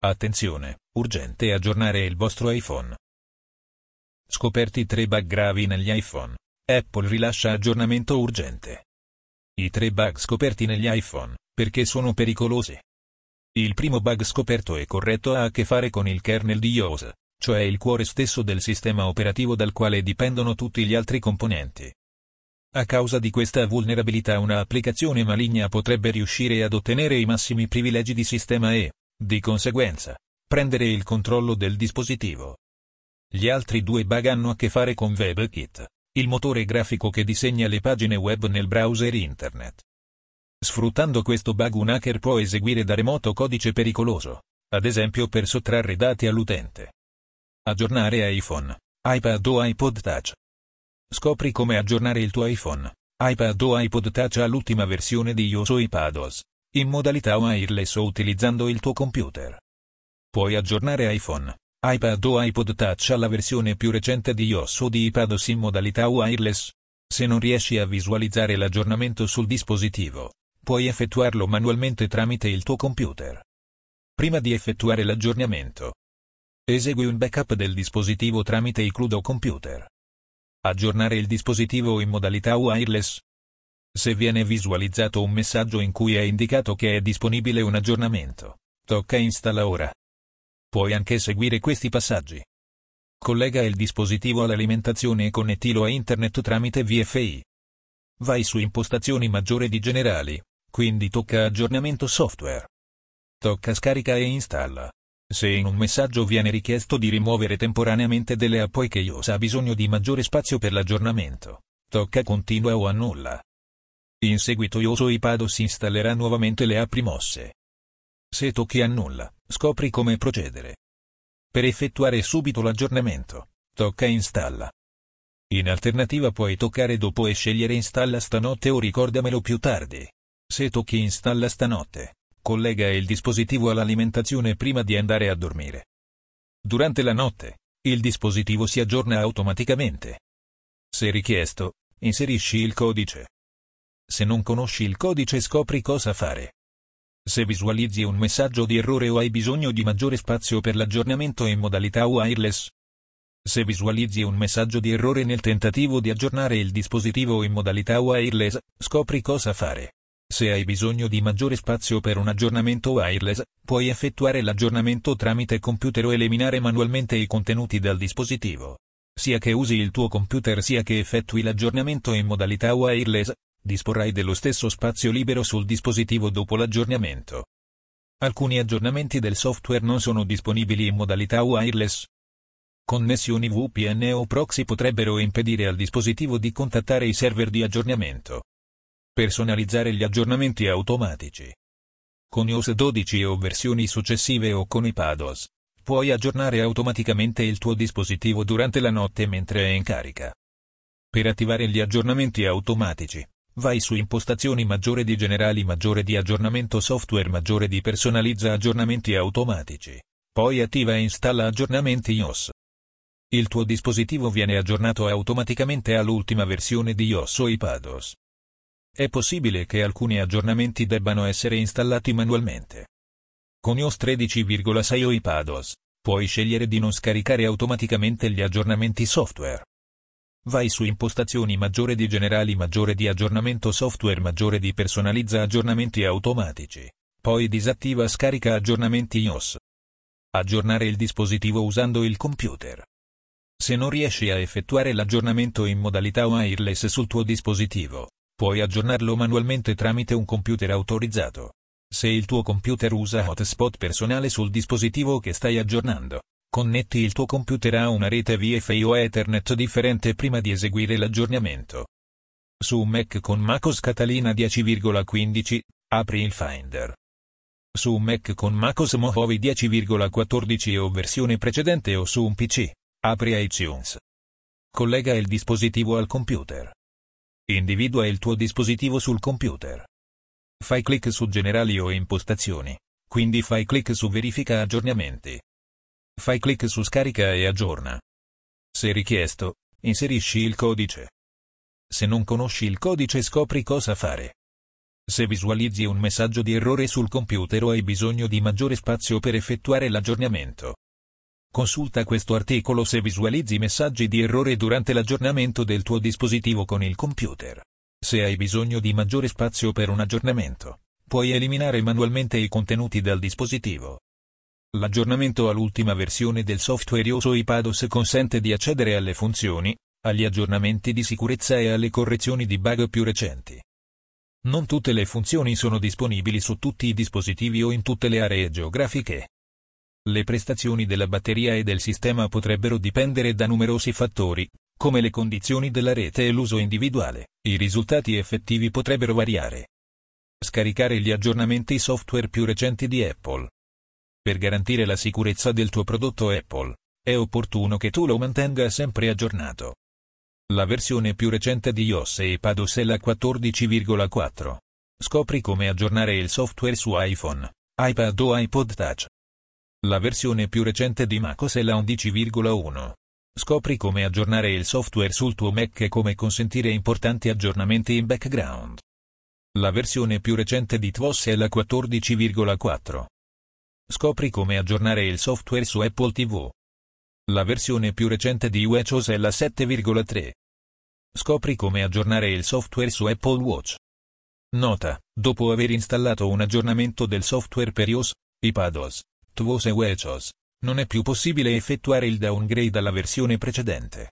Attenzione, urgente aggiornare il vostro iPhone. Scoperti tre bug gravi negli iPhone. Apple rilascia aggiornamento urgente. I tre bug scoperti negli iPhone, perché sono pericolosi. Il primo bug scoperto e corretto ha a che fare con il kernel di iOS, cioè il cuore stesso del sistema operativo dal quale dipendono tutti gli altri componenti. A causa di questa vulnerabilità una applicazione maligna potrebbe riuscire ad ottenere i massimi privilegi di sistema e, di conseguenza, prendere il controllo del dispositivo. Gli altri due bug hanno a che fare con WebKit, il motore grafico che disegna le pagine web nel browser internet. Sfruttando questo bug un hacker può eseguire da remoto codice pericoloso, ad esempio per sottrarre dati all'utente. Aggiornare iPhone, iPad o iPod Touch. Scopri come aggiornare il tuo iPhone, iPad o iPod Touch all'ultima versione di iOS o iPadOS in modalità wireless o utilizzando il tuo computer. Puoi aggiornare iPhone, iPad o iPod Touch alla versione più recente di iOS o di iPadOS in modalità wireless. Se non riesci a visualizzare l'aggiornamento sul dispositivo, puoi effettuarlo manualmente tramite il tuo computer. Prima di effettuare l'aggiornamento, esegui un backup del dispositivo tramite iCloud o computer. Aggiornare il dispositivo in modalità wireless se viene visualizzato un messaggio in cui è indicato che è disponibile un aggiornamento, tocca installa ora. Puoi anche seguire questi passaggi. Collega il dispositivo all'alimentazione e connettilo a internet tramite VFI. Vai su impostazioni maggiore di generali, quindi tocca aggiornamento software. Tocca scarica e installa. Se in un messaggio viene richiesto di rimuovere temporaneamente delle app poiché iOS ha bisogno di maggiore spazio per l'aggiornamento, tocca continua o annulla. In seguito Yoso iPadOS installerà nuovamente le app rimosse. Se tocchi annulla, scopri come procedere. Per effettuare subito l'aggiornamento, tocca installa. In alternativa puoi toccare dopo e scegliere installa stanotte o ricordamelo più tardi. Se tocchi installa stanotte, collega il dispositivo all'alimentazione prima di andare a dormire. Durante la notte, il dispositivo si aggiorna automaticamente. Se richiesto, inserisci il codice. Se non conosci il codice scopri cosa fare. Se visualizzi un messaggio di errore o hai bisogno di maggiore spazio per l'aggiornamento in modalità wireless. Se visualizzi un messaggio di errore nel tentativo di aggiornare il dispositivo in modalità wireless, scopri cosa fare. Se hai bisogno di maggiore spazio per un aggiornamento wireless, puoi effettuare l'aggiornamento tramite computer o eliminare manualmente i contenuti dal dispositivo. Sia che usi il tuo computer sia che effettui l'aggiornamento in modalità wireless, disporrai dello stesso spazio libero sul dispositivo dopo l'aggiornamento. Alcuni aggiornamenti del software non sono disponibili in modalità wireless. Connessioni VPN o proxy potrebbero impedire al dispositivo di contattare i server di aggiornamento. Personalizzare gli aggiornamenti automatici. Con iOS 12 o versioni successive o con iPadOS, puoi aggiornare automaticamente il tuo dispositivo durante la notte mentre è in carica. Per attivare gli aggiornamenti automatici, Vai su impostazioni maggiore di generali maggiore di aggiornamento software maggiore di personalizza aggiornamenti automatici. Poi attiva e installa aggiornamenti iOS. Il tuo dispositivo viene aggiornato automaticamente all'ultima versione di iOS o iPadOS. È possibile che alcuni aggiornamenti debbano essere installati manualmente. Con iOS 13,6 o iPadOS, puoi scegliere di non scaricare automaticamente gli aggiornamenti software. Vai su impostazioni maggiore di generali maggiore di aggiornamento software maggiore di personalizza aggiornamenti automatici. Poi disattiva scarica aggiornamenti iOS. Aggiornare il dispositivo usando il computer. Se non riesci a effettuare l'aggiornamento in modalità wireless sul tuo dispositivo, puoi aggiornarlo manualmente tramite un computer autorizzato. Se il tuo computer usa hotspot personale sul dispositivo che stai aggiornando, Connetti il tuo computer a una rete Wi-Fi o Ethernet differente prima di eseguire l'aggiornamento. Su un Mac con MacOS Catalina 10,15, apri il Finder. Su un Mac con MacOS Mojave 10,14 o versione precedente o su un PC, apri iTunes. Collega il dispositivo al computer. Individua il tuo dispositivo sul computer. Fai clic su Generali o Impostazioni, quindi fai clic su Verifica aggiornamenti. Fai clic su Scarica e aggiorna. Se richiesto, inserisci il codice. Se non conosci il codice scopri cosa fare. Se visualizzi un messaggio di errore sul computer o hai bisogno di maggiore spazio per effettuare l'aggiornamento. Consulta questo articolo se visualizzi messaggi di errore durante l'aggiornamento del tuo dispositivo con il computer. Se hai bisogno di maggiore spazio per un aggiornamento, puoi eliminare manualmente i contenuti dal dispositivo. L'aggiornamento all'ultima versione del software OSO iPadOS consente di accedere alle funzioni, agli aggiornamenti di sicurezza e alle correzioni di bug più recenti. Non tutte le funzioni sono disponibili su tutti i dispositivi o in tutte le aree geografiche. Le prestazioni della batteria e del sistema potrebbero dipendere da numerosi fattori, come le condizioni della rete e l'uso individuale. I risultati effettivi potrebbero variare. Scaricare gli aggiornamenti software più recenti di Apple. Per garantire la sicurezza del tuo prodotto Apple, è opportuno che tu lo mantenga sempre aggiornato. La versione più recente di iOS e iPadOS è la 14,4. Scopri come aggiornare il software su iPhone, iPad o iPod Touch. La versione più recente di macOS è la 11,1. Scopri come aggiornare il software sul tuo Mac e come consentire importanti aggiornamenti in background. La versione più recente di tvOS è la 14,4. Scopri come aggiornare il software su Apple TV. La versione più recente di WatchOS è la 7,3. Scopri come aggiornare il software su Apple Watch. Nota, dopo aver installato un aggiornamento del software per iOS, iPadOS, tvOS e WatchOS, non è più possibile effettuare il downgrade alla versione precedente.